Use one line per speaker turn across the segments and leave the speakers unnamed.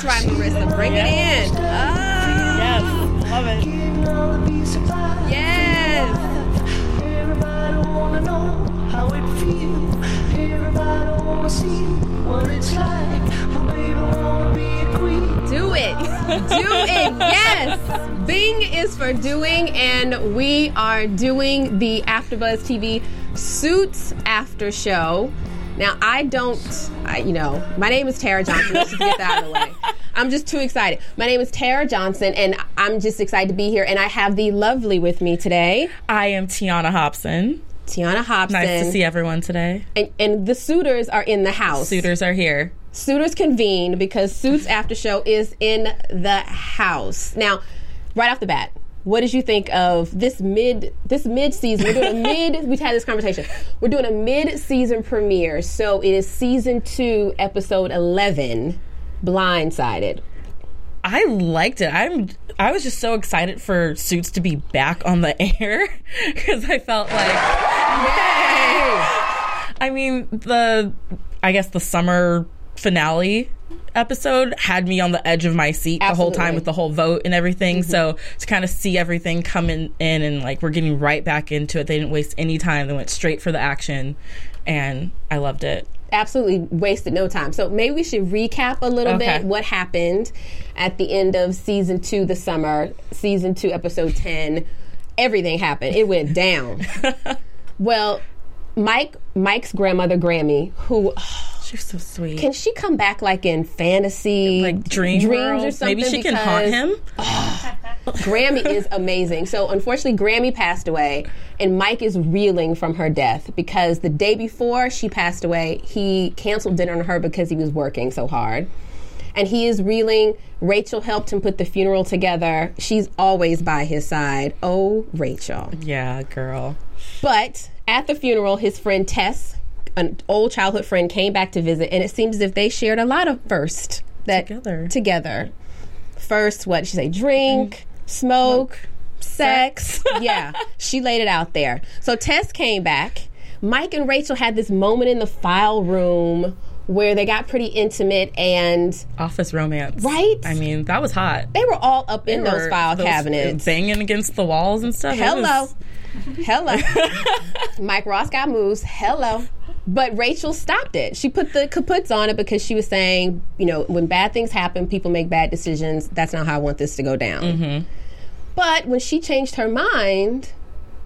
That's right, Marissa. Bring it in. Oh,
Yes, love it.
yes.
Everybody wanna know how it feels. Everybody wanna see what it's like. But baby, wanna be a queen.
Do it. Do it. Yes. Bing is for doing, and we are doing the AfterBuzz TV Suits After Show. Now, I don't, I, you know, my name is Tara Johnson. Let's just get that out of the way. I'm just too excited. My name is Tara Johnson, and I'm just excited to be here. And I have the lovely with me today,
I am Tiana Hobson.
Tiana Hobson.
Nice to see everyone today.
And, and the suitors are in the house.
Suitors are here.
Suitors convene because Suits After Show is in the house. Now, right off the bat, what did you think of this mid this mid season? We're doing a mid. We've had this conversation. We're doing a mid season premiere, so it is season two, episode eleven, Blindsided.
I liked it. I'm. I was just so excited for Suits to be back on the air because I felt like, yay! I mean, the I guess the summer finale episode had me on the edge of my seat the whole time with the whole vote and everything. Mm-hmm. So to kind of see everything coming in and like we're getting right back into it. They didn't waste any time. They went straight for the action, and I loved it.
absolutely wasted no time. So maybe we should recap a little
Okay.
bit what happened at the end of season two, the summer, season two, episode 10. Everything happened. It went down. well, Mike, Mike's grandmother, Grammy, who
She's so sweet.
can she come back like in fantasy,
like dream
dreams
world?
or something?
Maybe she can haunt
Because
him.
Grammy is amazing. So unfortunately, Grammy passed away, and Mike is reeling from her death because the day before she passed away, he canceled dinner on her because he was working so hard. And he is reeling. Rachel helped him put the funeral together. She's always by his side. Oh, Rachel.
Yeah, girl.
But at the funeral, his friend Tess, an old childhood friend, came back to visit, and it seems as if they shared a lot of first that
Together.
Together, first, what did she say? Drink, mm. smoke, sex. yeah, she laid it out there. So Tess came back. Mike and Rachel had this moment in the file room where they got pretty intimate, and
Office romance.
Right?
I mean, that was hot.
they were all up in those file
those
cabinets.
Banging against the walls and stuff.
Hello.
was-
Hello. Mike Ross got moves. Hello. But Rachel stopped it. She put the kaputs on it because she was saying, you know, when bad things happen, people make bad decisions. That's not how I want this to go down. Mm-hmm. But when she changed her mind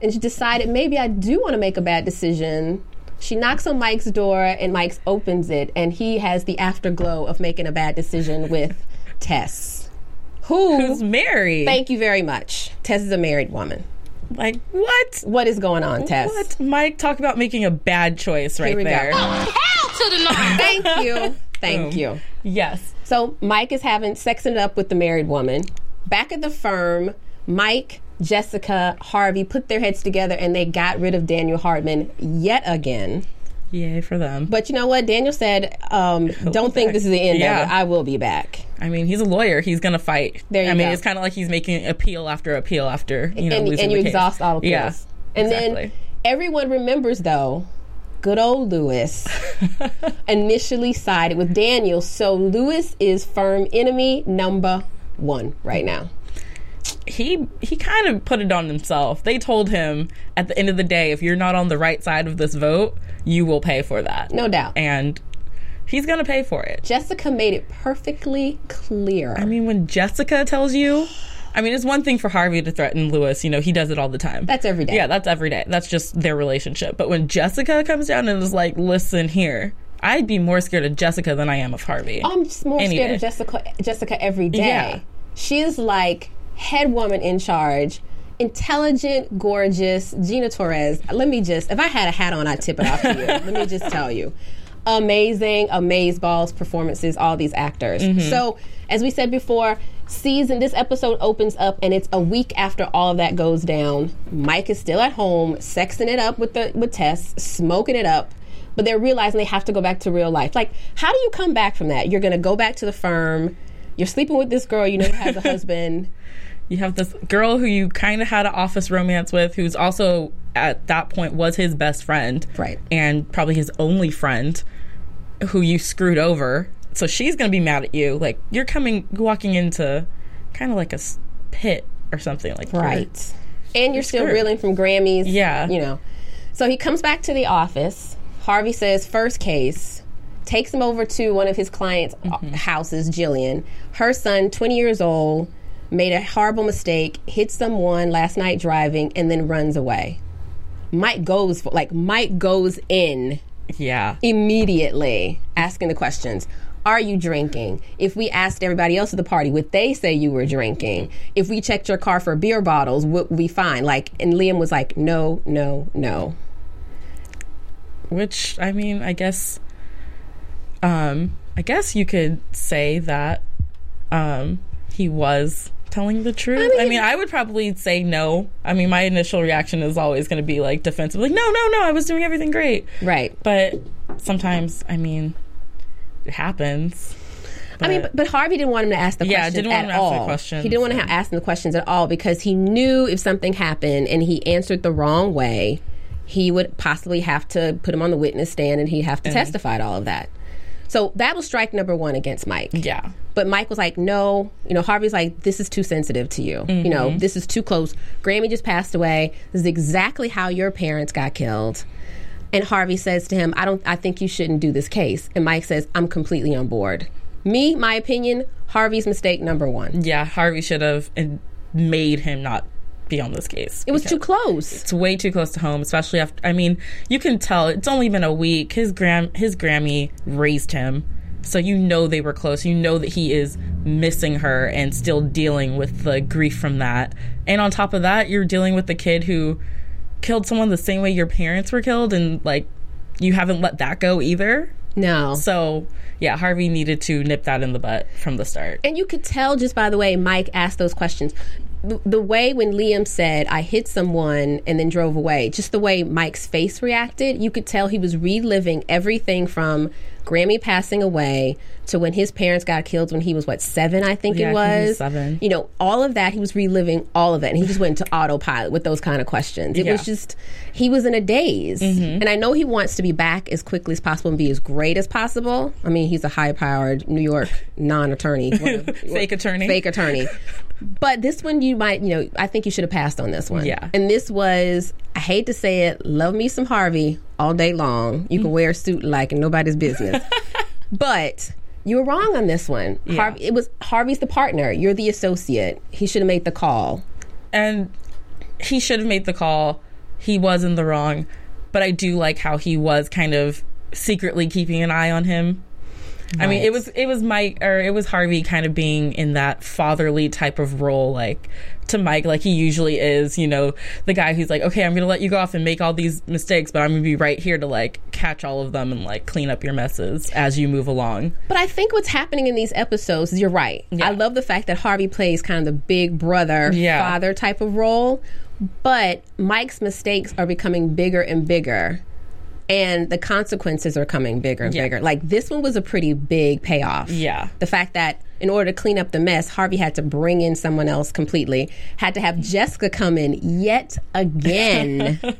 and she decided maybe I do want to make a bad decision, she knocks on Mike's door and Mike opens it and he has the afterglow of making a bad decision with Tess. Who
Who's married?
Thank you very much. Tess is a married woman.
Like, what?
What is going on, Tess?
What? Mike, talk about making a bad choice right
Here we go.
there.
Thank you. Thank
Boom.
you.
Yes.
So Mike is having sexing it up with the married woman. Back at the firm, Mike, Jessica, Harvey put their heads together and they got rid of Daniel Hardman yet again.
Yay for them.
But you know what? Daniel said, um, "Don't think
back.
this is the end
Yeah.
of it. I will be back."
I mean, he's a lawyer. He's going to fight.
There you
I mean, it's kind of like he's making appeal after appeal after, you know,
and, and you exhaust all appeals.
Yeah.
And
exactly.
then everyone remembers though, good old Lewis initially sided with Daniel. So Lewis is firm enemy number one right now.
He he kind of put it on himself. They told him at the end of the day, if you're not on the right side of this vote, you will pay for that.
No doubt.
And he's gonna pay for it.
Jessica made it perfectly clear.
I mean, when Jessica tells you I mean, it's one thing for Harvey to threaten Lewis. You know, he does it all the time.
That's every day.
Yeah, that's every day. That's just their relationship. But when Jessica comes down and is like, "Listen here," I'd be more scared of Jessica than I am of Harvey.
I'm just more scared
day.
of Jessica Jessica every day.
Yeah.
She's like head woman in charge. Intelligent, gorgeous, Gina Torres. Let me just, if I had a hat on, I'd tip it off to you. Let me just tell you. Amazing, amaze balls performances, all these actors.
Mm-hmm.
So, as we said before, season, this episode opens up and it's a week after all of that goes down. Mike is still at home, sexing it up with the with Tess, smoking it up but they're realizing they have to go back to real life. Like, how do you come back from that? You're going to go back to the firm. You're sleeping with this girl you know has a husband.
You have this girl who you kind of had an office romance with, who's also at that point was his best friend,
Right.
And probably his only friend, who you screwed over. So she's gonna be mad at you. Like you're coming, walking into kind of like a pit or something like you're-
Right. And you're still
screwed.
reeling from Grammys.
Yeah.
You know. So he comes back to the office. Harvey says, first case, takes him over to one of his clients'
Mm-hmm.
houses, Jillian. Her son, 20 years old, made a horrible mistake, hit someone last night driving, and then runs away. Mike goes for, like, Mike goes in
Yeah,
immediately asking the questions. Are you drinking? If we asked everybody else at the party, would they say you were drinking? If we checked your car for beer bottles, would we find? Like, and Liam was like, no, no, no.
which I mean, I guess, um, I guess you could say that, um, he was telling the truth. I mean, I, would probably say no. I mean, my initial reaction is always going to be like defensive, like no, no, no, I was doing everything great.
Right.
But sometimes, I mean, it happens.
I mean, but, but Harvey didn't want him to ask the
Yeah,
questions
didn't want
at
him to ask the
all.
questions,
He didn't want to ha- ask him the questions at all because he knew if something happened and he answered the wrong way, he would possibly have to put him on the witness stand and he'd have to testify to all of that. So that was strike number one against Mike.
yeah,
But Mike was like, no, you know, Harvey's like, this is too sensitive to you. You know, mm-hmm. this is too close. Grammy just passed away. This is exactly how your parents got killed. And Harvey says to him, I don't I think you shouldn't do this case. And Mike says, I'm completely on board. Me, my opinion, Harvey's mistake number one.
yeah. Harvey should have and made him not be on this case.
It was too close.
it's way too close to home, especially after. I mean, you can tell it's only been a week. His gram, his Grammy raised him, so you know they were close. You know that he is missing her and still dealing with the grief from that. And on top of that, you're dealing with the kid who killed someone the same way your parents were killed, and like you haven't let that go either.
No.
So yeah, Harvey needed to nip that in the butt from the start.
And you could tell just by the way Mike asked those questions. The, way when Liam said, I hit someone and then drove away, just the way Mike's face reacted, you could tell he was reliving everything from Grammy passing away to when his parents got killed when he was, what, seven, I think
Yeah,
it
was
was.
seven.
You know, all of that, he was reliving all of it. And he just went into autopilot with those kind of questions. It was
Yeah. Mm-hmm.
just, he was in a daze. And I know he wants to be back as quickly as possible and be as great as possible. I mean, he's a high powered New York non attorney.
Fake attorney.
Fake attorney. But this one, you might, you know, I think you should have passed on this one.
Yeah.
And this was, I hate to say it, love me some Harvey all day long. You can mm. wear a suit like and nobody's business. but you were wrong on this one. Harvey, it was Harvey's the partner. You're the associate. He should have made the call.
and he should have made the call. He was in the wrong, but I do like how he was kind of secretly keeping an eye on him. I mean, it was it was Mike or it was Harvey kind of being in that fatherly type of role, like to Mike, like he usually is. You know, the guy who's like, okay, I'm gonna let you go off and make all these mistakes, but I'm gonna be right here to like catch all of them and like clean up your messes as you move along.
But I think what's happening in these episodes is you're right.
Yeah.
I love the fact that Harvey plays kind of the big brother,
Yeah.
father type of role. But Mike's mistakes are becoming bigger and bigger. And the consequences are coming bigger and
Yeah.
bigger. Like this one was a pretty big payoff.
Yeah.
The fact that in order to clean up the mess, Harvey had to bring in someone else completely, had to have Jessica come in yet again.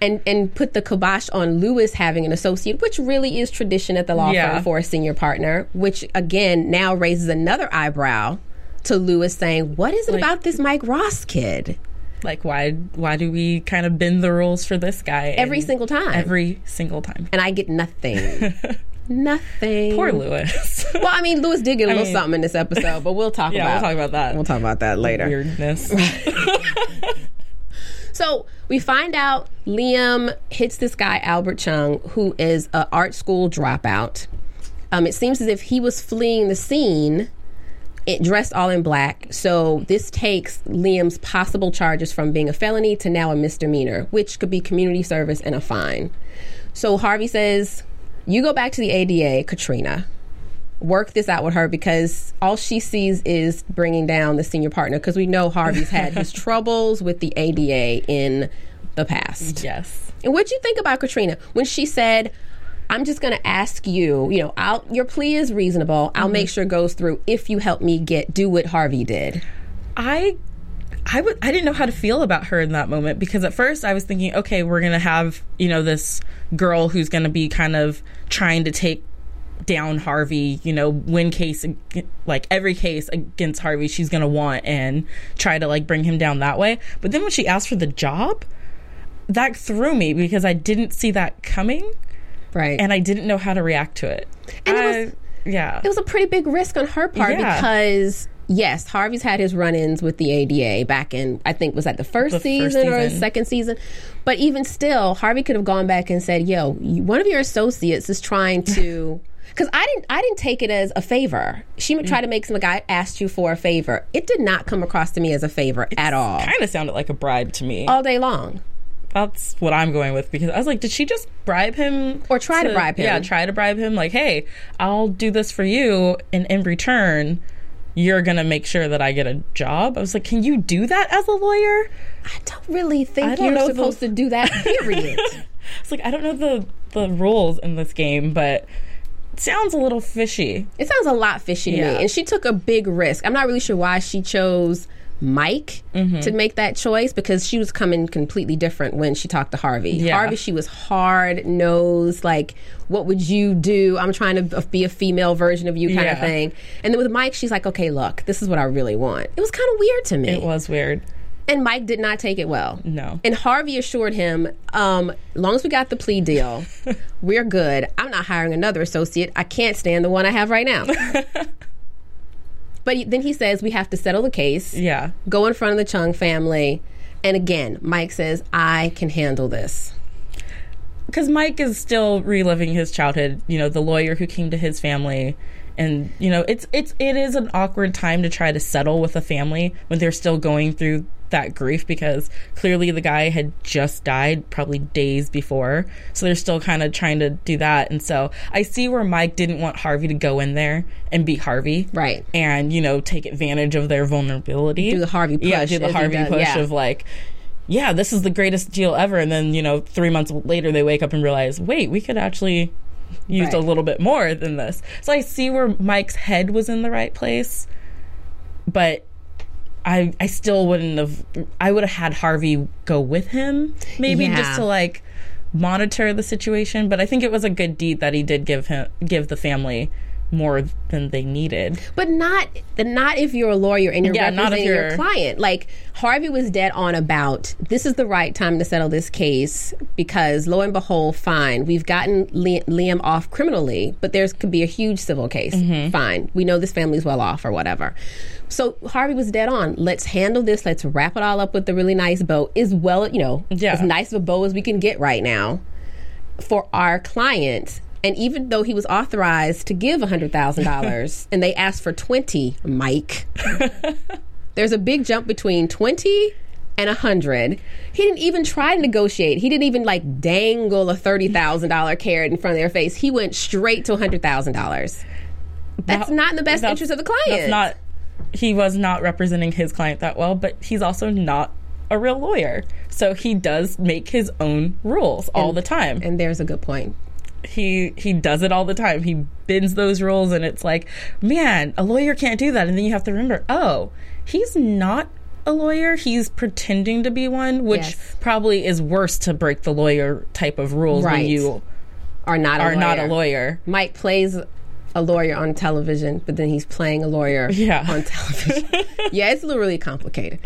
And, and put the kibosh on Lewis having an associate, which really is tradition at the law
Yeah.
firm for a senior partner, which again now raises another eyebrow to Lewis saying, What is it
Like-
about this Mike Ross kid?
Like, why why do we kind of bend the rules for this guy
Every single time.
Every single time.
and I get nothing. Nothing.
Poor Lewis.
Well, I mean, Lewis did get a
I
little
mean-
something in this episode, but we'll talk
yeah,
about
we'll talk about that.
We'll talk about that later.
Weirdness.
So we find out Liam hits this guy Albert Chung, who is a art school dropout. Um, it seems as if he was fleeing the scene, it dressed all in black. So this takes Liam's possible charges from being a felony to now a misdemeanor, which could be community service and a fine. So Harvey says, "You go back to the ADA, Katrina." work this out with her because all she sees is bringing down the senior partner because we know Harvey's had his troubles with the ADA in the past.
yes.
And what'd you think about Katrina when she said, I'm just going to ask you, you know, I'll, your plea is reasonable. I'll mm-hmm. make sure it goes through if you help me get do what Harvey did.
I I would I didn't know how to feel about her in that moment because at first I was thinking, okay, we're gonna have you know this girl who's gonna be kind of trying to take down Harvey, you know, win case like every case against Harvey she's gonna want and try to like bring him down that way. But then when she asked for the job, that threw me because I didn't see that coming
Right.
and I didn't know how to react to it.
And it was-
yeah.
it was a pretty big risk on her part
Yeah.
because yes, Harvey's had his run-ins with the ADA back in I think was that the first,
The first
season, or
season.
second season. But even still, Harvey could have gone back and said, "Yo, one of your associates is trying to." Because I didn't, I didn't take it as a favor. She would try to make some guy asked you for a favor. It did not come across to me as a favor at all,
kind of sounded like a bribe to me.
all day long.
That's what I'm going with because I was like, did she just bribe him
Or try to bribe him.
Yeah, try to bribe him. Like, hey, I'll do this for you, and in return, you're gonna make sure that I get a job. I was like, can you do that as a lawyer?
I don't really think
don't
you're
know the-
supposed to do that. Period.
It's like I don't know the the rules in this game, but it sounds a little fishy.
It sounds a lot fishy to me. And she took a big risk. I'm not really sure why she chose Mike
Mm-hmm.
to make that choice because she was coming completely different when she talked to Harvey.
Yeah.
Harvey, she was hard nosed, like, what would you do? I'm trying to be a female version of you kind of thing. And then with Mike, she's like, okay, look, this is what I really want. It was kind of weird to me.
It was weird.
And Mike did not take it well.
No.
And Harvey assured him, um, as long as we got the plea deal, we're good. I'm not hiring another associate. I can't stand the one I have right now. but then he says we have to settle the case,
Yeah.
go in front of the Chung family. And again, Mike says, I can handle this.
because Mike is still reliving his childhood. You know, the lawyer who came to his family, and you know, it's it's it is an awkward time to try to settle with a family when they're still going through that grief because clearly the guy had just died probably days before, so they're still kind of trying to do that. And so I see where Mike didn't want Harvey to go in there and be Harvey,
Right.
And you know, take advantage of their vulnerability,
Do the Harvey
yeah,
push
do the Harvey
does,
push
yeah.
of like yeah, this is the greatest deal ever. And then, you know, three months later, they wake up and realize, wait, we could actually use
Right.
a little bit more than this. So I see where Mike's head was in the right place, but I I still wouldn't have. I would have had Harvey go with him, maybe
Yeah.
just to like monitor the situation. But I think it was a good deed that he did give him give the family more than they needed.
But not not if you're a lawyer and you're
Yeah, not if
representing your client. Like Harvey was dead on about this is the right time to settle this case because lo and behold, fine, we've gotten Liam off criminally, but there's could be a huge civil case.
Mm-hmm.
Fine, we know this family's well off or whatever. So Harvey was dead on. Let's handle this. Let's wrap it all up with a really nice bow. As well, you know,
Yeah.
as nice of a bow as we can get right now for our client. And even though he was authorized to give $100,000 and they asked for 20, Mike, there's a big jump between 20 and 100. He didn't even try to negotiate. He didn't even like dangle a $30,000 carrot in front of their face. He went straight to $100,000. That's
That-
not in the best interest of the client.
That's not. He was not representing his client that well, but he's also not a real lawyer, so he does make his own rules all the time.
and there's a good point.
He he does it all the time. He bends those rules, and it's like, man, a lawyer can't do that. And then you have to remember, oh, he's not a lawyer. He's pretending to be one, which
Yes.
probably is worse to break the lawyer type of rules
Right.
when you
Are not a
are
lawyer.
not a lawyer.
Mike plays a lawyer on television, but then he's playing a lawyer
Yeah.
on television. yeah, it's a little really complicated.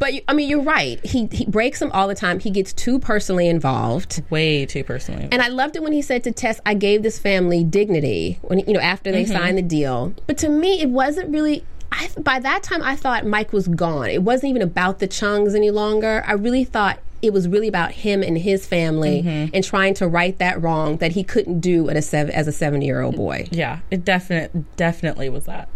But I mean, you're right. He he breaks them all the time. He gets too personally involved.
Way too personally.
And I loved it when he said to Tess, "I gave this family dignity." When you know after
Mm-hmm.
they signed the deal, but to me, it wasn't really. I, by that time, I thought Mike was gone. It wasn't even about the Chungs any longer. I really thought it was really about him and his family
Mm-hmm.
and trying to right that wrong that he couldn't do at a seven, as a seventy-year-old boy.
yeah, it definite definitely was that.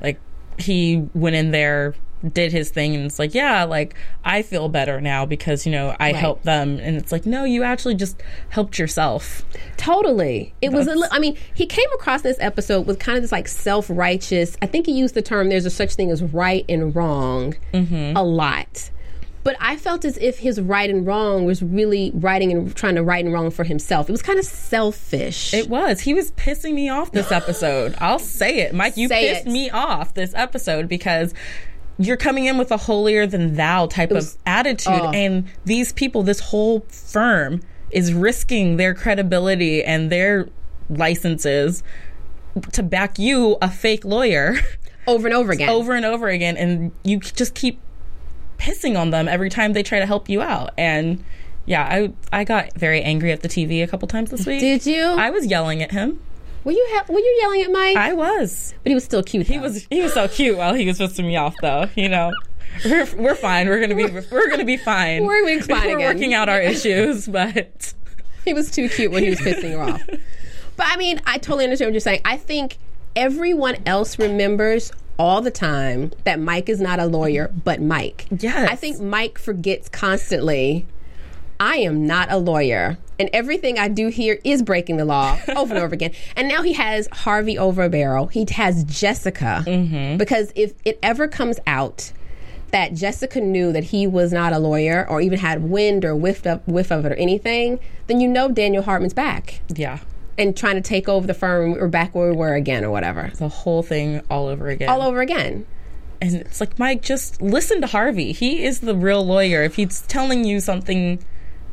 Like he went in there, did his thing, and it's like, yeah, like I feel better now because you know I
Right.
helped them, and it's like, no, you actually just helped yourself.
Totally. It was a
That's-
li- I mean, he came across this episode with kind of this like self-righteous. I think he used the term there's a such thing as right and wrong
Mm-hmm.
a lot. But I felt as if his right and wrong was really writing and trying to right and wrong for himself. It was kind of selfish.
It was. He was pissing me off this episode. I'll say it. Mike, you
Say
pissed
it.
me off this episode because you're coming in with a holier than thou type
was-
of attitude.
oh.
And these people, this whole firm, is risking their credibility and their licenses to back you, a fake lawyer,
over and over again.
over and over again. And you just keep pissing on them every time they try to help you out. And yeah, I I got very angry at the TV a couple times this week.
Did you?
I was yelling at him.
Were you ha- were you yelling at Mike?
I was.
but he was still cute.
He was he was so cute while he was pissing me off though. You know. We're, we're fine. We're gonna be we're gonna be fine.
We're gonna be fine
We're
again.
working out our issues, but
he was too cute when he was pissing her off. But I mean, I totally understand what you're saying. I think everyone else remembers all the time that Mike is not a lawyer, but Mike.
Yes.
I think Mike forgets constantly. I am not a lawyer. And everything I do here is breaking the law over and over again. And now he has Harvey over a barrel. He has Jessica. Mm-hmm. Because if it ever comes out that Jessica knew that he was not a lawyer or even had wind or whiffed up whiff of it or anything, then you know Daniel Hardman's back
yeah,
and trying to take over the firm or back where we were again or whatever.
the whole thing all over again.
All over again.
and it's like Mike, just listen to Harvey. He is the real lawyer. If he's telling you something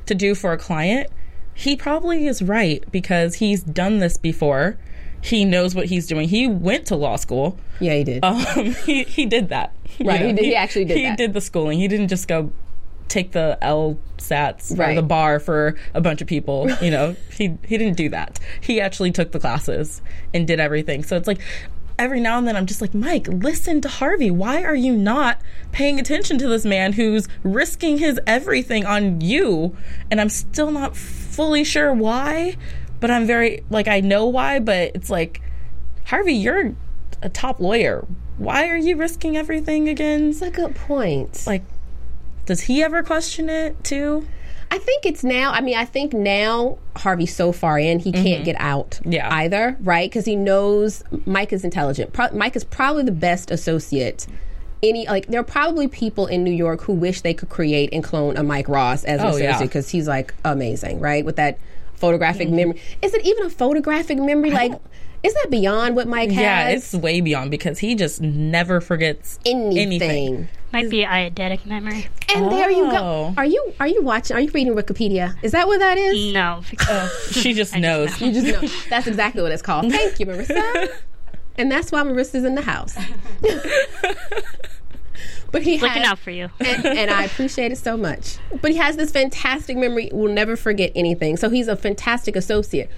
to do for a client, he probably is right because he's done this before. He knows what he's doing. He went to law school.
Yeah, he did.
Um, he he did that. you
Right, he did- he actually did
He
that.
did the schooling. He didn't just go take the LSATs or
Right.
the bar for a bunch of people. You know, he he didn't do that. He actually took the classes and did everything. So it's like every now and then I'm just like, Mike, listen to Harvey. Why are you not paying attention to this man who's risking his everything on you? And I'm still not fully sure why, but I'm very like I know why, but it's like Harvey, you're a top lawyer. Why are you risking everything again?
That's a good point.
Like, does he ever question it too?
I think it's now. I mean, I think now Harvey's so far in, he can't get out
Mm-hmm. Yeah.
either, right? Because he knows Mike is intelligent. Pro- Mike is probably the best associate. Any like there are probably people in New York who wish they could create and clone a Mike Ross as an
Oh,
associate because he's like amazing, right? With that photographic memory. Is it even a photographic memory? Like, is that beyond what Mike has?
Yeah, it's way beyond because he just never forgets
anything.
anything.
Might be eidetic memory.
And there you go.
Oh.
Are you are you watching? Are you reading Wikipedia? Is that what that is?
No. because-
She just knows.
You just know. That's exactly what it's called. Thank you, Marissa. and that's why Marissa's in the house. but he
Looking
has,
out for you.
and, and I appreciate it so much. But he has this fantastic memory. Will never forget anything. So he's a fantastic associate.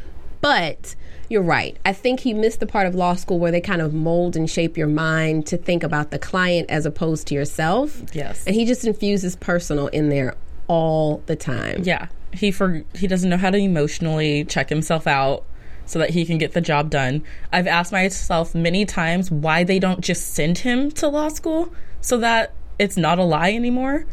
But you're right. I think he missed the part of law school where they kind of mold and shape your mind to think about the client as opposed to yourself.
Yes.
And he just infuses personal in there all the time.
Yeah, he for he doesn't know how to emotionally check himself out so that he can get the job done. I've asked myself many times why they don't just send him to law school so that it's not a lie anymore.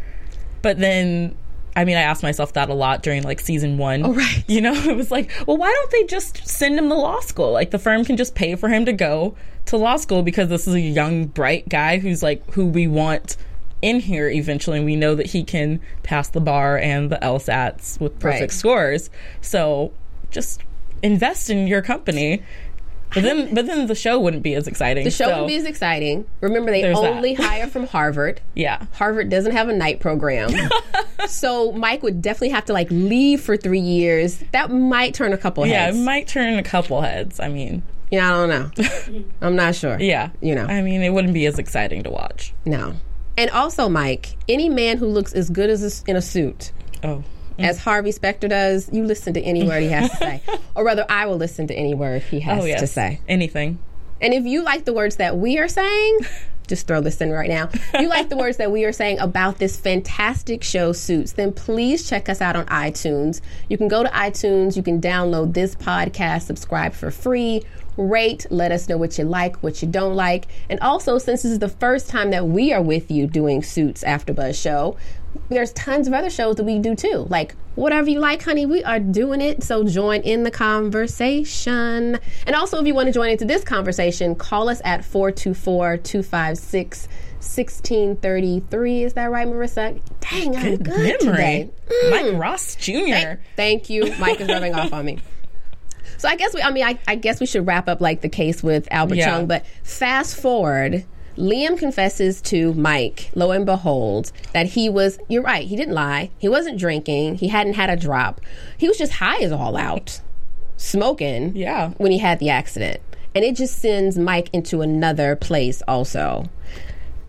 But then I mean, I asked myself that a lot during like season one. Oh,
right.
You know, it was like, well, why don't they just send him to law school? Like, the firm can just pay for him to go to law school because this is a young, bright guy who's like who we want in here eventually. And we know that he can pass the bar and the LSATs with perfect
Right.
scores. So just invest in your company. But then, but then the show wouldn't be as exciting.
The show
so,
would be as exciting. Remember, they
There's that.
only hire from Harvard.
yeah.
Harvard doesn't have a night program. so Mike would definitely have to like leave for three years. That might turn a couple
Yeah,
heads.
it might turn a couple heads. I mean,
yeah, I don't know. I'm not sure.
yeah.
You know.
I mean, it wouldn't be as exciting to watch.
No. And also, Mike, any man who looks as good as a, in a suit
Oh.
As Harvey Specter does, you listen to any word he has to say. Or rather, I will listen to any word he has
Oh, yes.
to say.
Anything.
And if you like the words that we are saying, just throw this in right now. You like the words that we are saying about this fantastic show, Suits, then please check us out on iTunes. You can go to iTunes, you can download this podcast, subscribe for free, rate, let us know what you like, what you don't like. And also, since this is the first time that we are with you doing Suits After Buzz Show, there's tons of other shows that we do too. Like whatever you like, honey, we are doing it. So join in the conversation. And also, if you want to join into this conversation, call us at 424 256 1633. Is that right, Marissa? Dang, I'm good,
Memory.
today. Mm.
Mike Ross Jr.
Thank you. Mike is rubbing off on me. So I guess we, I mean, I, I guess we should wrap up like the case with Albert
Yeah.
Chung, but fast forward. Liam confesses to Mike, lo and behold, that he was, you're right, he didn't lie. He wasn't drinking. He hadn't had a drop. He was just high as all out, smoking
Yeah.
when he had the accident. And it just sends Mike into another place also.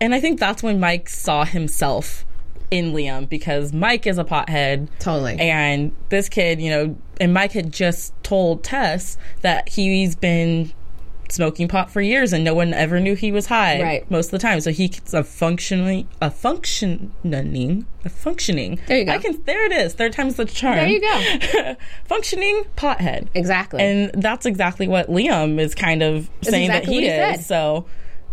And I think that's when Mike saw himself in Liam because Mike is a pothead.
Totally.
And this kid, you know, and Mike had just told Tess that he's been smoking pot for years and no one ever knew he was high
Right.
most of the time. So he's a functioning a functioning a functioning.
There you go.
I can there it is. Third time's the charm.
There you go.
functioning pothead.
Exactly.
And that's exactly what Liam is kind of saying
exactly
that he,
he
is.
said.
So,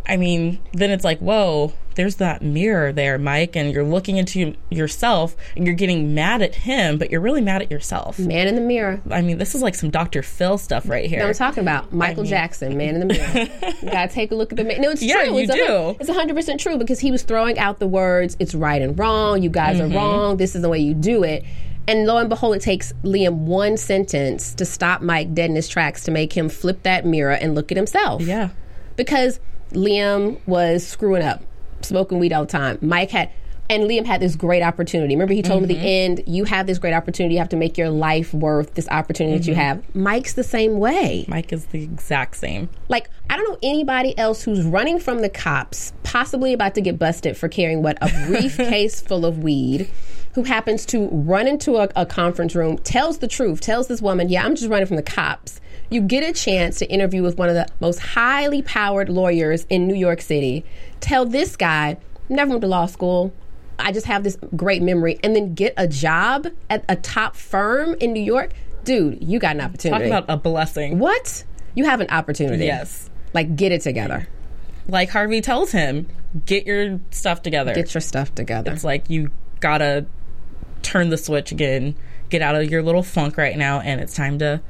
I mean, then it's like, whoa, there's that mirror there, Mike, and you're looking into yourself and you're getting mad at him, but you're really mad at yourself.
Man in the mirror.
I mean, this is like some Dr. Phil stuff right here.
I'm talking about? Michael
mean-
Jackson, man in the mirror. you gotta take a look at the man. No, it's
Yeah,
true.
you
it's a
do.
it's 100% true because he was throwing out the words, it's right and wrong, you guys
Mm-hmm.
are wrong, this is the way you do it. And lo and behold, it takes Liam one sentence to stop Mike dead in his tracks to make him flip that mirror and look at himself.
yeah.
Because Liam was screwing up, smoking weed all the time. Mike had, and Liam had this great opportunity. Remember, he told
Mm-hmm.
the end, you have this great opportunity. You have to make your life worth this opportunity that you
Mm-hmm.
have. Mike's the same way.
Mike is the exact same.
Like, I don't know anybody else who's running from the cops, possibly about to get busted for carrying what a briefcase full of weed, who happens to run into a, a conference room, tells the truth, tells this woman, "Yeah, I'm just running from the cops." You get a chance to interview with one of the most highly powered lawyers in New York City. Tell this guy, "Never went to law school." I just have this great memory, and then get a job at a top firm in New York, dude. You got an opportunity.
Talk about a blessing.
What? You have an opportunity.
Yes.
Like, get it together.
Like Harvey tells him, get your stuff together.
Get your stuff together.
It's like you gotta turn the switch again, get out of your little funk right now, and it's time to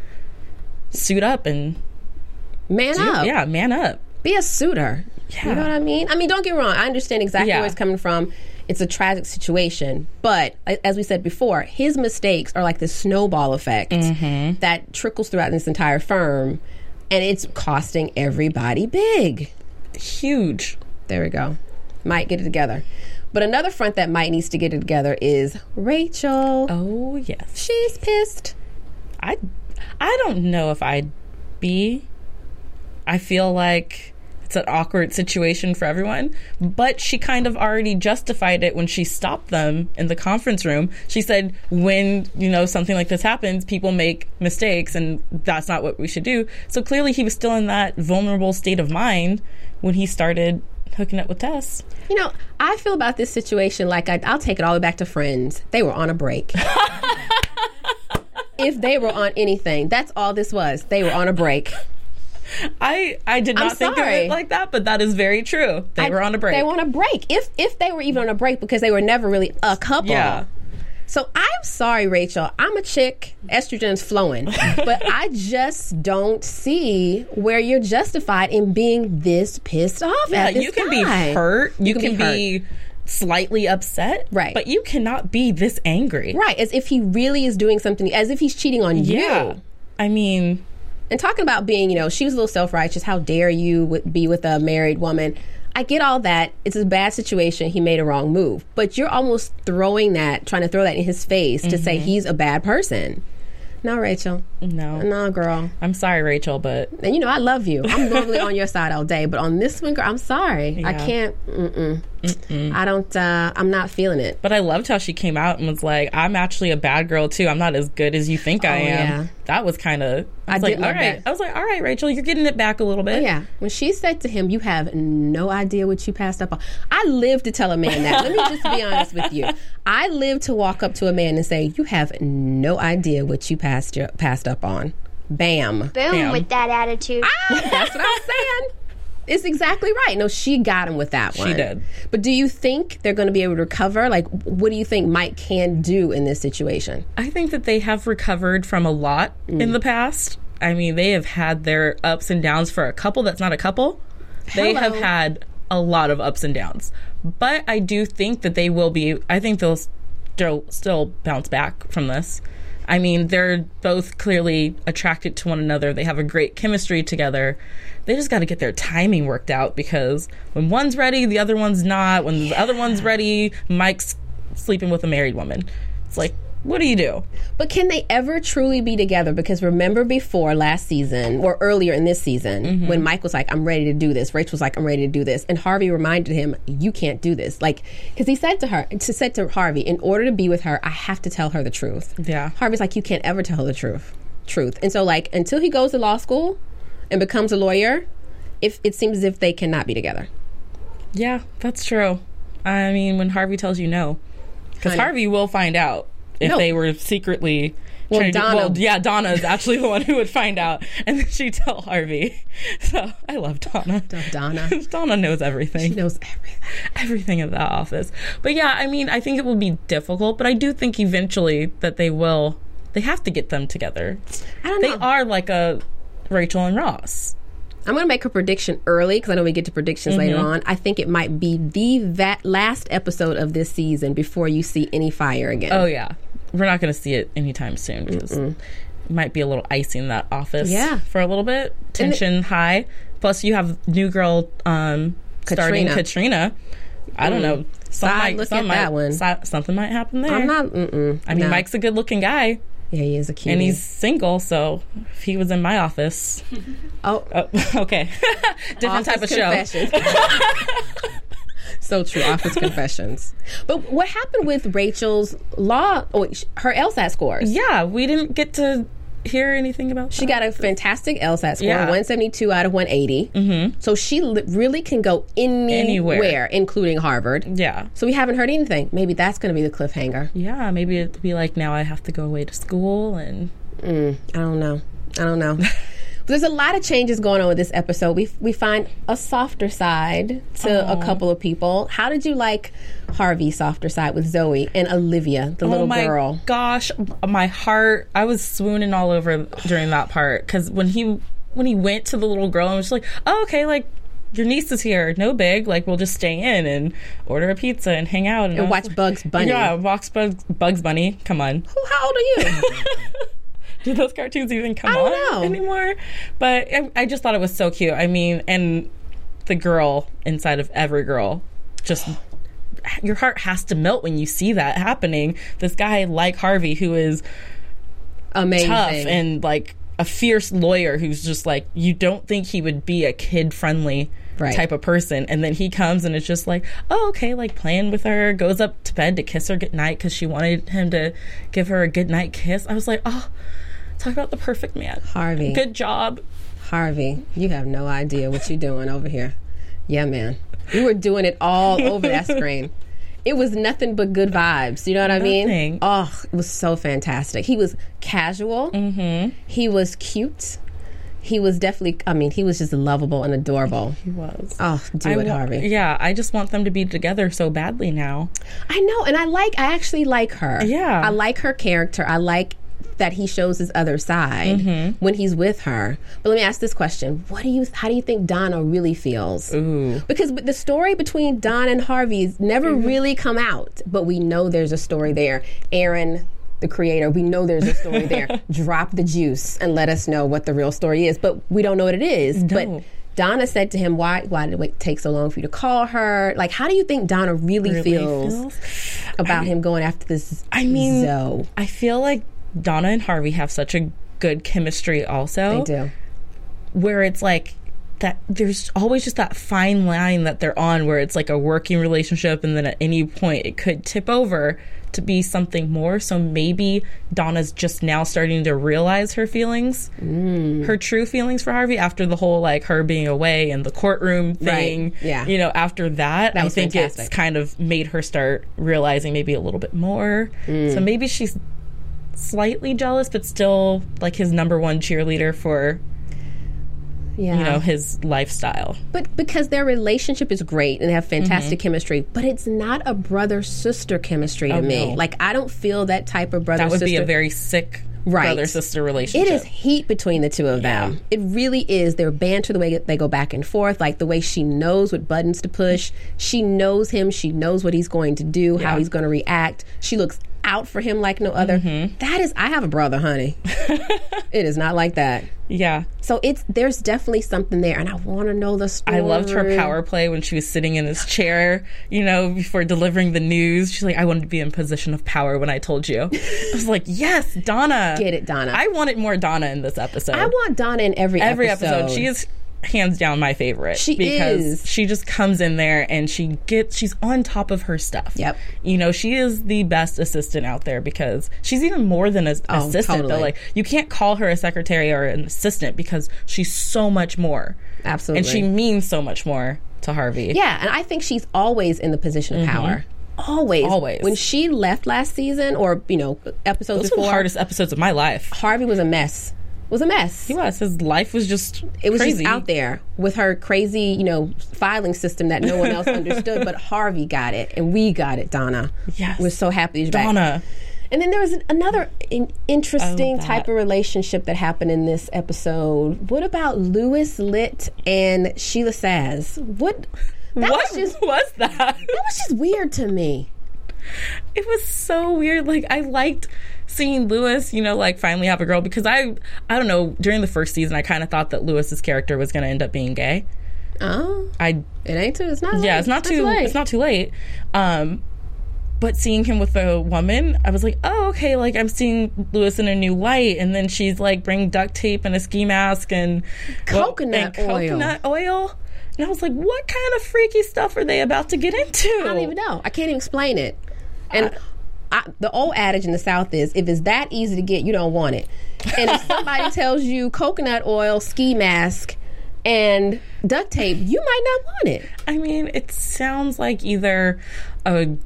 suit up and
Man up.
yeah, man up.
Be a suitor.
Yeah.
You know what I mean? I mean, don't get me wrong. I understand exactly
Yeah.
where it's coming from. It's a tragic situation. But as we said before, his mistakes are like this snowball effect
Mm-hmm.
that trickles throughout this entire firm. And it's costing everybody big.
Huge.
There we go. Might get it together. But another front that might needs to get it together is Rachel.
Oh yes.
She's pissed.
I I don't know if I'd be. I feel like it's an awkward situation for everyone, but she kind of already justified it when she stopped them in the conference room. She said, when, you know, something like this happens, people make mistakes and that's not what we should do. So clearly he was still in that vulnerable state of mind when he started hooking up with Tess.
You know, I feel about this situation like I, I'll take it all the way back to Friends. They were on a break. if they were on anything, that's all this was. They were on a break.
I I did
I'm
not think of it like that, but that is very true. They
I-
were on a break.
They were on a break. If if they were even on a break because they were never really a couple.
Yeah.
So I'm sorry, Rachel. I'm a chick. Estrogen's flowing, but I just don't see where you're justified in being this pissed off.
Yeah,
at this
you can
guy.
be hurt. You,
can
can,
be
be, slightly upset.
Right.
But you cannot be this angry.
right, as if he really is doing something, as if he's cheating on
Yeah.
you.
I mean,
And talking about being, you know, she was a little self righteous. How dare you be with a married woman? I get all that. It's a bad situation. He made a wrong move. But you're almost throwing that, trying to throw that in his face to say
Mm-hmm.
he's a bad person. No, Rachel.
no.
No, girl.
I'm sorry, Rachel, but
And you know, I love you. I'm normally on your side all day. But on this one, girl, I'm sorry. I can't. Mm-mm. I don't. Uh, I'm not feeling it.
But I loved how she came out and was like, "I'm actually a bad girl too. I'm not as good as you think I
Oh,
am."
yeah.
That was kind of. I was
I
like,
did
"All
love
right."
that.
I was like, "All right, Rachel, you're getting it back a little bit."
Yeah, when she said to him, "You have no idea what you passed up on," I live to tell a man that. Let me just be honest with you. I live to walk up to a man and say, "You have no idea what you passed your, passed up on." Bam.
Boom
Damn.
with that attitude.
Ah, That's what I'm saying. It's exactly right. No, she got him with that one.
She did.
But do you think they're going to be able to recover? Like, what do you think Mike can do in this situation?
I think that they have recovered from a lot
Mm.
in the past. I mean, they have had their ups and downs for a couple that's not a couple. They have had a lot of ups and downs. But I do think that they will be, I think they'll still, still bounce back from this. I mean, they're both clearly attracted to one another. They have a great chemistry together. They just got to get their timing worked out because when one's ready, the other one's not. When the other one's ready, Mike's sleeping with a married woman. It's like, what do you do?
But can they ever truly be together? Because remember before last season or earlier in this season
Mm-hmm.
when Mike was like, I'm ready to do this. Rachel was like, I'm ready to do this. And Harvey reminded him, You can't do this. Like, because he said to her, to said to Harvey, in order to be with her, I have to tell her the truth.
Yeah.
Harvey's like, You can't ever tell her the truth. Truth. And so, like, until he goes to law school and becomes a lawyer, if it seems as if they cannot be together.
Yeah, that's true. I mean, when Harvey tells you no, because Harvey will find out if
No.
they were secretly.
Well,
trying to do-
Donna-
well, yeah, Donna is actually the one who would find out, and then she'd tell Harvey. So I love Donna.
Donna.
Donna knows everything
She knows everything.
everything of that office. But yeah, I mean, I think it will be difficult, but I do think eventually that they will. They have to get them together.
I don't know.
They are like a Rachel and Ross.
I'm going to make a prediction early because I know we get to predictions later
Mm-hmm.
on. I think it might be the va- last episode of this season before you see any fire again.
Oh yeah, we're not going to see it anytime soon because it might be a little icy in that office.
Yeah.
for a little bit, tension high. Plus, you have new girl um, starting
Katrina.
I don't know. Some
Side
might,
look
some
at
might,
that one.
something might happen there.
I'm not. Mm-mm,
I mean,
no.
Mike's a good-looking guy,
Yeah, he is a cute.
and he's single. So if he was in my office,
oh,
oh, okay, different type of show.
so true. Office confessions. But what happened with Rachel's law? Oh, her LSAT scores.
Yeah, we didn't get to hear anything about.
She got a fantastic LSAT score,
Yeah.
172 out of 180. Mm-hmm. So she li- really can go anywhere,
Anywhere.
including Harvard.
Yeah,
So we haven't heard anything. Maybe that's going to be the cliffhanger.
yeah. Maybe it'll be like now I have to go away to school and.
I don't know. I don't know. There's a lot of changes going on with this episode. We we find a softer side to a couple of people. How did you like Harvey's softer side with Zoe and Olivia, the oh little
oh my
girl?
gosh my heart i was swooning all over during that part because when he when he went to the little girl and was just like oh okay like your niece is here no big like we'll just stay in and order a pizza and hang out and,
And watch
like-
Bugs Bunny.
yeah watch bugs, bugs bunny come on
Who- How old are you?
do those cartoons even come on
know.
anymore but I, I just thought it was so cute i mean and the girl inside of every girl just your heart has to melt when you see that happening this guy like harvey who is
Amazing.
tough and like a fierce lawyer who's just like you don't think he would be a kid friendly
Right.
type of person and then he comes and it's just like oh okay like playing with her goes up to bed to kiss her goodnight because she wanted him to give her a goodnight kiss i was like oh talk about the perfect man
Harvey.
good job
Harvey, you have no idea what you're doing over here. Yeah, man. You were doing it all over that screen. It was nothing but good vibes. You know what I mean?
Nothing.
Oh, it was so fantastic. He was casual. Mm-hmm. He was cute. He was definitely, I mean, he was just lovable and adorable.
he was
Oh, do
I
it, Harvey.
yeah i just want them to be together so badly now
I know, and I like. I actually like her.
Yeah.
I like her character. I like that he shows his other side
Mm-hmm.
when he's with her. But let me ask this question: What do you? How do you think Donna really feels?
Ooh.
Because the story between Don and Harvey's never
Mm-hmm.
really come out, but we know there's a story there. Aaron. The creator, we know there's a story there. Drop the juice and let us know what the real story is. But we don't know what it is. But Donna said to him, "Why? Why did it take so long for you to call her? Like, how do you think Donna really,
Really
feels,
feels?
about him going after this?
I mean,
Zoe?
I feel like Donna and Harvey have such a good chemistry also.
They do.
where it's like that there's always just that fine line that they're on where it's like a working relationship and then at any point it could tip over to be something more. So maybe Donna's just now starting to realize her feelings,
Mm.
her true feelings for Harvey after the whole like her being away and the courtroom
Right.
thing.
Yeah.
You know, after that,
That
I think
fantastic.
it's kind of made her start realizing maybe a little bit more.
Mm.
So maybe she's slightly jealous, but still like his number one cheerleader for
Yeah.
you know his lifestyle.
But because their relationship is great and they have fantastic chemistry, but it's not a brother sister chemistry to
Mm-hmm. Oh,
me.
no.
Like I don't feel that type of brother sister.
That would
sister.
be a very sick
Right.
brother sister relationship.
It is heat between the two of them. It really is. Their banter, the way they go back and forth, like the way she knows what buttons to push. She knows him. She knows what he's going to do, how he's going to react. She looks out for him like no other.
Mm-hmm.
That is, I have a brother, honey. it is not like that.
Yeah.
So it's there's definitely something there, and I want to know the story.
I loved her power play when she was sitting in his chair, you know, before delivering the news. She's like, I wanted to be in position of power when I told you. I was like, yes, Donna.
Get it, Donna.
I wanted more Donna in this episode.
I want Donna in every
Every
episode.
episode. She is hands down my favorite.
She
because
is.
she just comes in there and she gets she's on top of her stuff.
Yep.
You know, she is the best assistant out there because she's even more than an
Oh,
assistant
totally.
though. Like you can't call her a secretary or an assistant because she's so much more.
Absolutely.
And she means so much more to Harvey.
Yeah, and I think she's always in the position of power. Always.
Mm-hmm. Always.
When she left last season, or you know, episodes
Those were
before,
the hardest episodes of my life.
Harvey was a mess. Was a mess.
He was. His life was just
It was
crazy.
just out there with her crazy, you know, filing system that no one else understood, but Harvey got it, and we got it. Donna,
Yes.
we're so happy back.
Donna.
And then there was another in- interesting type of relationship that happened in this episode. What about Louis Litt and Sheila Sazs? What? That
what
was just
was that?
that was just weird to me.
It was so weird. Like I liked seeing Louis, you know, like finally have a girl because I I don't know, during the first season I kind of thought that Louis's character was going to end up being gay.
Oh,
I
it ain't too. It's not.
yeah,
late.
it's not too
late.
it's not too late. Um but seeing him with a woman, I was like, "Oh, okay, like I'm seeing Louis in a new light." And then she's like bring duct tape and a ski mask and well,
Coconut
and
oil.
coconut oil. And I was like, "What kind of freaky stuff are they about to get into?"
I don't even know. I can't even explain it. And I, the old adage in the South is, if it's that easy to get, you don't want it. And if somebody tells you coconut oil, ski mask, and duct tape, you might not want it.
I mean, it sounds like either a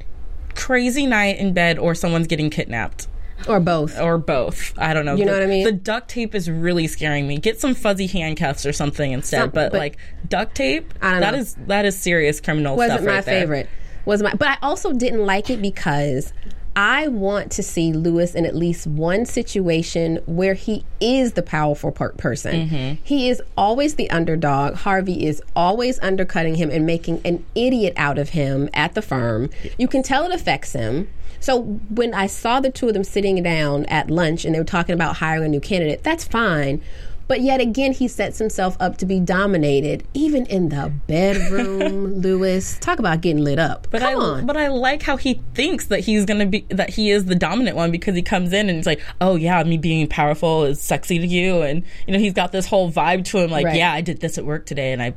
crazy night in bed or someone's getting kidnapped.
Or both.
Or both. I don't know.
You know
The-
what I mean?
The duct tape is really scaring me. Get some fuzzy handcuffs or something instead.
Some-
but,
but-
like duct tape,
I don't
that
know.
is that is serious criminal stuff.
wasn't
stuff
my
there.
favorite. Was my, but I also didn't like it because I want to see Louis in at least one situation where he is the powerful per- person.
Mm-hmm.
He is always the underdog. Harvey is always undercutting him and making an idiot out of him at the firm. You can tell it affects him. So when I saw the two of them sitting down at lunch and they were talking about hiring a new candidate, that's fine. But yet again, he sets himself up to be dominated, even in the bedroom. Louis, talk about getting lit up.
But
Come
I
on.
but I like how he thinks that he's gonna be that he is the dominant one because he comes in and he's like, oh yeah, me being powerful is sexy to you, and you know he's got this whole vibe to him like,
Right.
yeah, I did this at work today, and I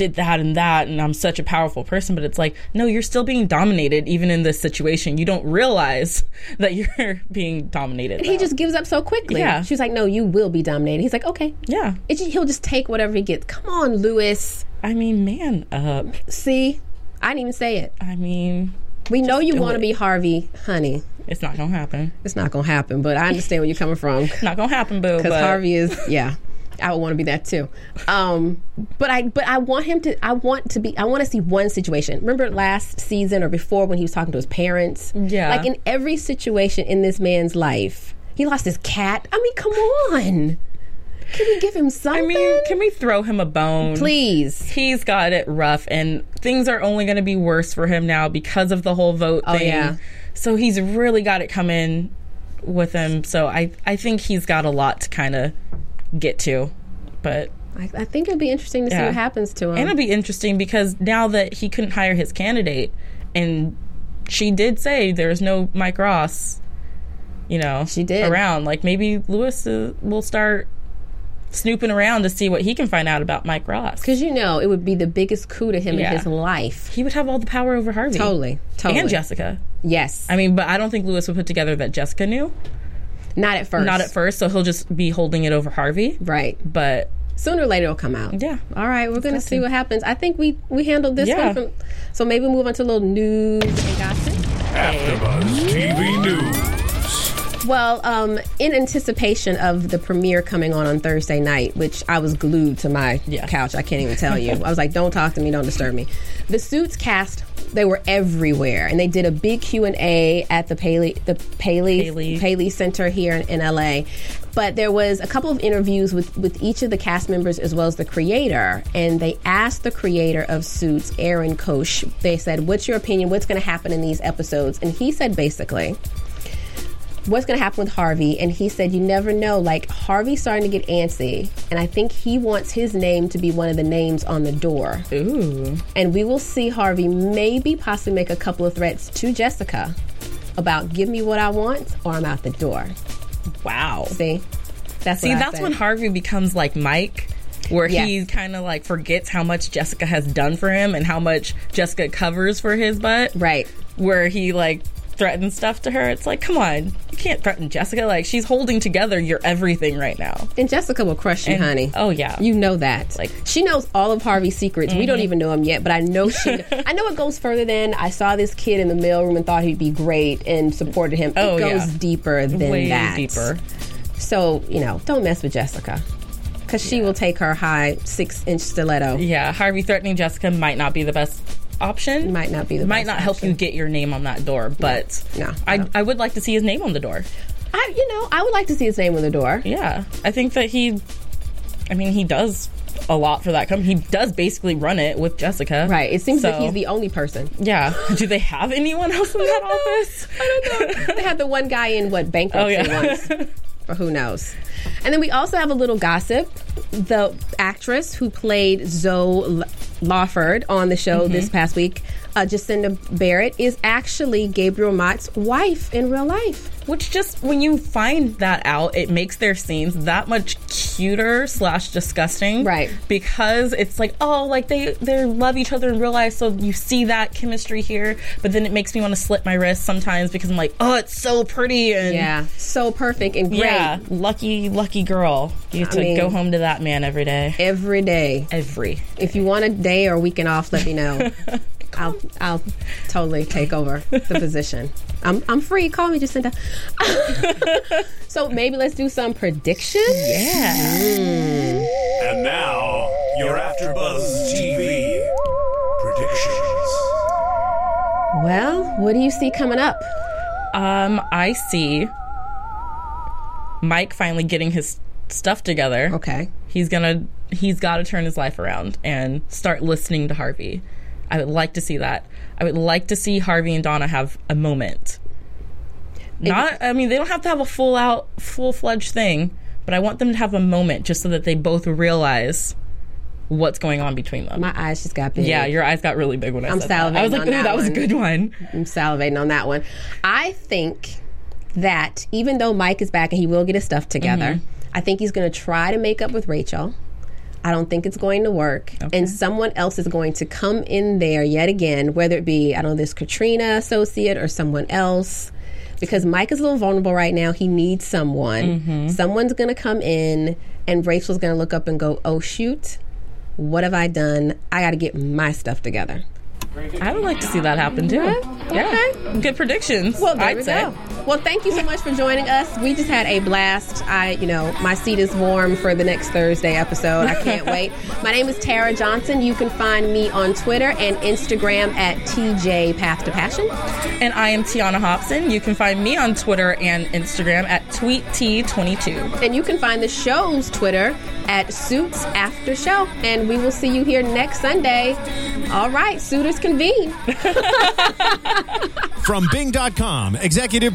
did that and that, and I'm such a powerful person. But it's like, no, you're still being dominated even in this situation. You don't realize that you're being dominated.
he
though.
just gives up so quickly.
Yeah.
She's like, no, you will be dominated. He's like, okay.
yeah.
It, ju- he'll just take whatever he gets. Come on, Louis.
I mean, man up.
See, I didn't even say it.
I mean,
We know you want to be Harvey, honey.
it's not gonna happen.
It's not to happen, but I understand where you're coming from.
Not gonna happen, boo.
because Harvey is yeah. I would want to be that too. Um, but I but I want him to I want to be I want to see one situation. Remember last season or before when he was talking to his parents?
Yeah.
Like in every situation in this man's life. He lost his cat. I mean, come on. Can we give him something?
I mean, can we throw him a bone?
please?
He's got it rough, and things are only going to be worse for him now because of the whole vote
Oh,
thing.
yeah.
So he's really got it coming with him. So I, I think he's got a lot to kind of get to. But
I, I think it'll be interesting to see what happens to him.
and it'll be interesting because now that he couldn't hire his candidate, and she did say there's no Mike Ross, you know,
She did.
around. Like maybe Louis uh, will start snooping around to see what he can find out about Mike Ross.
Because you know, it would be the biggest coup to him
Yeah.
in his life.
He would have all the power over Harvey.
Totally. Totally.
And Jessica.
Yes.
I mean, but I don't think Louis would put together that Jessica knew.
Not at first.
Not at first, so he'll just be holding it over Harvey.
Right.
But
Sooner or later it'll come out.
Yeah.
All right, we're going to
got
see what happens. I think we we handled this
Yeah.
one from so maybe move on to a little news and gossip.
AfterBuzz TV News.
Well, um, in anticipation of the premiere coming on on Thursday night, which I was glued to my
Yeah.
couch, I can't even tell you. I was like, "Don't talk to me, don't disturb me." The Suits cast, they were everywhere, and they did a big Q and A at the Paley, the Paley,
Paley.
Paley Center here in, in LA. But there was a couple of interviews with with each of the cast members as well as the creator, and they asked the creator of Suits, Aaron Korsh. They said, "What's your opinion? What's going to happen in these episodes?" And he said basically what's going to happen with Harvey. And he said, You never know. Like, Harvey's starting to get antsy. And I think he wants his name to be one of the names on the door.
ooh,
And we will see Harvey maybe possibly make a couple of threats to Jessica about give me what I want or I'm out the door.
wow.
See? That's
See, that's when Harvey becomes like Mike, where he kind of like forgets how much Jessica has done for him and how much Jessica covers for his butt.
Right.
Where he like threatens stuff to her. It's like, come on, you can't threaten Jessica. Like she's holding together your everything right now.
And Jessica will crush you,
And-
honey.
oh, yeah.
you know that.
Like- Mm-hmm.
she knows all of Harvey's secrets. We don't even know him yet, but I know she. I know it goes further than I saw this kid in the mailroom and thought he'd be great and supported him.
Oh,
it goes
yeah.
deeper than
Way
that.
deeper.
So you know, don't mess with Jessica because she will take her high six inch stiletto.
Yeah, Harvey threatening Jessica might not be the best option.
Might not be the
might not help
option.
you get your name on that door, but
No, I
I,
don't.
I would like to see his name on the door.
I, you know, I would like to see his name on the door.
Yeah, I think that he, I mean, he does a lot for that company. He does basically run it with Jessica.
Right. It seems
So,
like he's the only person.
Yeah. Do they have anyone else in that office?
I don't know. they had the one guy in what bankruptcy
Oh, yeah.
once. Or who knows? And then we also have a little gossip. The actress who played Zoe Lawford on the show
Mm-hmm.
this past week, uh, Jacinda Barrett, is actually Gabriel Macht's wife in real life.
Which just when you find that out, it makes their scenes that much cuter slash disgusting.
Right.
Because it's like, oh, like they they love each other in real life, so you see that chemistry here. But then it makes me want to slit my wrist sometimes because I'm like, oh, it's so pretty and
Yeah, so perfect and great
yeah, lucky lucky girl. You get
I
to
mean-
go home to that man every day.
every day.
Every.
If you want a day or weekend off, let me know. I'll I'll totally take over the position. I'm I'm free. Call me, Jacinda. so maybe let's do some predictions.
Yeah.
And now, your AfterBuzz TV predictions.
Well, what do you see coming up?
Um, I see Mike finally getting his stuff together.
Okay.
He's gonna he's got to turn his life around and start listening to Harvey. I would like to see that. I would like to see Harvey and Donna have a moment. Not I mean they don't have to have a full out full fledged thing, but I want them to have a moment just so that they both realize what's going on between them.
My eyes just got big.
yeah, your eyes got really big when I
I'm
said that. I was like, ooh,
that
that was a good one.
I'm salivating on that one. I think that even though Mike is back and he will get his stuff together,
Mm-hmm.
I think he's going to try to make up with Rachel. I don't think it's going to work. And someone else is going to come in there yet again, whether it be, I don't know, this Katrina associate or someone else. Because Mike is a little vulnerable right now. He needs someone.
Mm-hmm.
Someone's going to come in, and Rachel's going to look up and go, oh, shoot, what have I done? I got to get my stuff together.
I would like to see that happen too. Yeah. Good predictions.
Well,
I'd
we
say.
go. Well, thank you so much for joining us. We just had a blast. I, you know, my seat is warm for the next Thursday episode. I can't wait. My name is Tara Johnson. You can find me on Twitter and Instagram at TJ Path to Passion.
And I am Tiana Hobson. You can find me on Twitter and Instagram at TweetT22.
And you can find the show's Twitter at Suits After Show. And we will see you here next Sunday. All right, suitors convene.
From Bing.com, executive